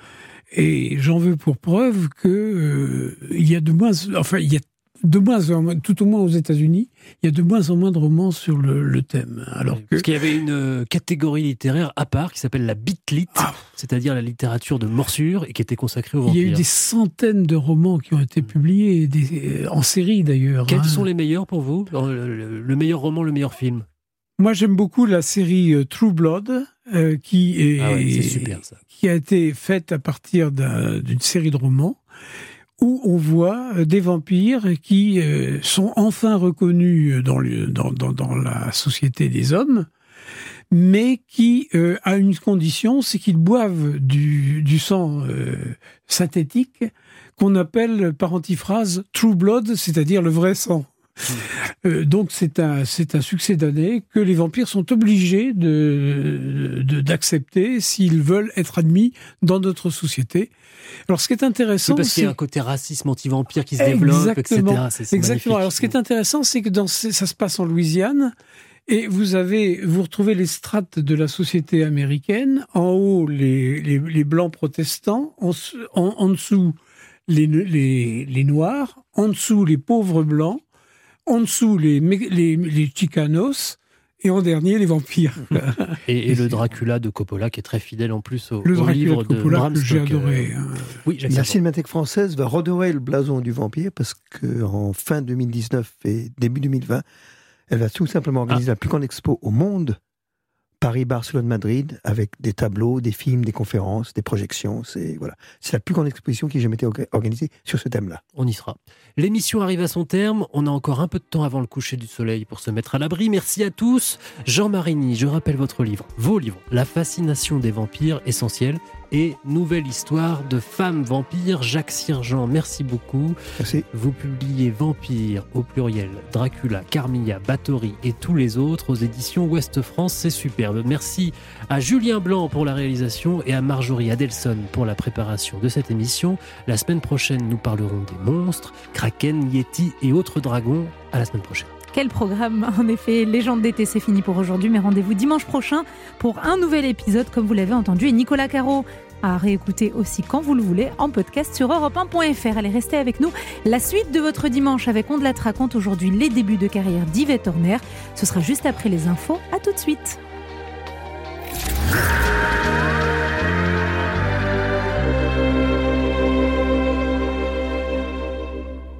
Et j'en veux pour preuve que euh, il y a de moins, enfin il y a de moins en moins, tout au moins aux États-Unis, il y a de moins en moins de romans sur le, thème. Alors que... Parce qu'il y avait une euh, catégorie littéraire à part qui s'appelle la bitlit, ah. c'est-à-dire la littérature de morsure et qui était consacrée aux vampires. Il y a eu des centaines de romans qui ont été publiés, des, euh, en série d'ailleurs. Quels hein. sont les meilleurs pour vous? Le meilleur roman, le meilleur film? Moi, j'aime beaucoup la série euh, True Blood, euh, qui, est, ah qui a été faite à partir d'une série de romans où on voit euh, des vampires qui sont enfin reconnus dans, dans, dans, dans, la société des hommes, mais qui a une condition, c'est qu'ils boivent du, du sang synthétique qu'on appelle par antiphrase True Blood, c'est-à-dire le vrai sang. Euh, donc c'est un, c'est un succès d'année que les vampires sont obligés de, d'accepter s'ils veulent être admis dans notre société. Alors ce qui est intéressant, c'est parce qu'il y a un côté racisme anti-vampire qui se développe, etc. exactement. Alors ce qui est intéressant, c'est que dans, ça se passe en Louisiane. Et vous avez, vous retrouvez les strates de la société américaine. En haut, les, les, les blancs protestants. En, en, en dessous, les, les, les noirs. En dessous, les pauvres blancs en dessous les, les, les Chicanos, et en dernier les vampires. [LAUGHS] et, le Dracula de Coppola qui est très fidèle en plus au, le livre de, Coppola que j'ai adoré. Hein. Oui, la Cinémathèque française va redorer le blason du vampire parce qu'en fin 2019 et début 2020, elle va tout simplement organiser ah. la plus grande expo au monde Paris, Barcelone, Madrid, avec des tableaux, des films, des conférences, des projections. C'est voilà, c'est la plus grande exposition qui ait jamais été organisée sur ce thème-là. On y sera. L'émission arrive à son terme. On a encore un peu de temps avant le coucher du soleil pour se mettre à l'abri. Merci à tous. Jean Marigny, je rappelle votre livre, vos livres, La fascination des vampires, essentiels et nouvelle histoire de femme vampire. Jacques Sirgent, merci beaucoup. Merci. Vous publiez Vampire au pluriel, Dracula, Carmilla, Bathory et tous les autres aux éditions Ouest France. C'est superbe. Merci à Julien Blanc pour la réalisation et à Marjorie Adelson pour la préparation de cette émission. La semaine prochaine, nous parlerons des monstres, kraken, yeti et autres dragons. À la semaine prochaine. Quel programme En effet, Légende d'été, c'est fini pour aujourd'hui, mais rendez-vous dimanche prochain pour un nouvel épisode, comme vous l'avez entendu, et Nicolas Caro à réécouter aussi quand vous le voulez en podcast sur europe1.fr. Allez, restez avec nous. La suite de votre dimanche avec On de la raconte aujourd'hui les débuts de carrière d'Yvette Horner. Ce sera juste après les infos. À tout de suite.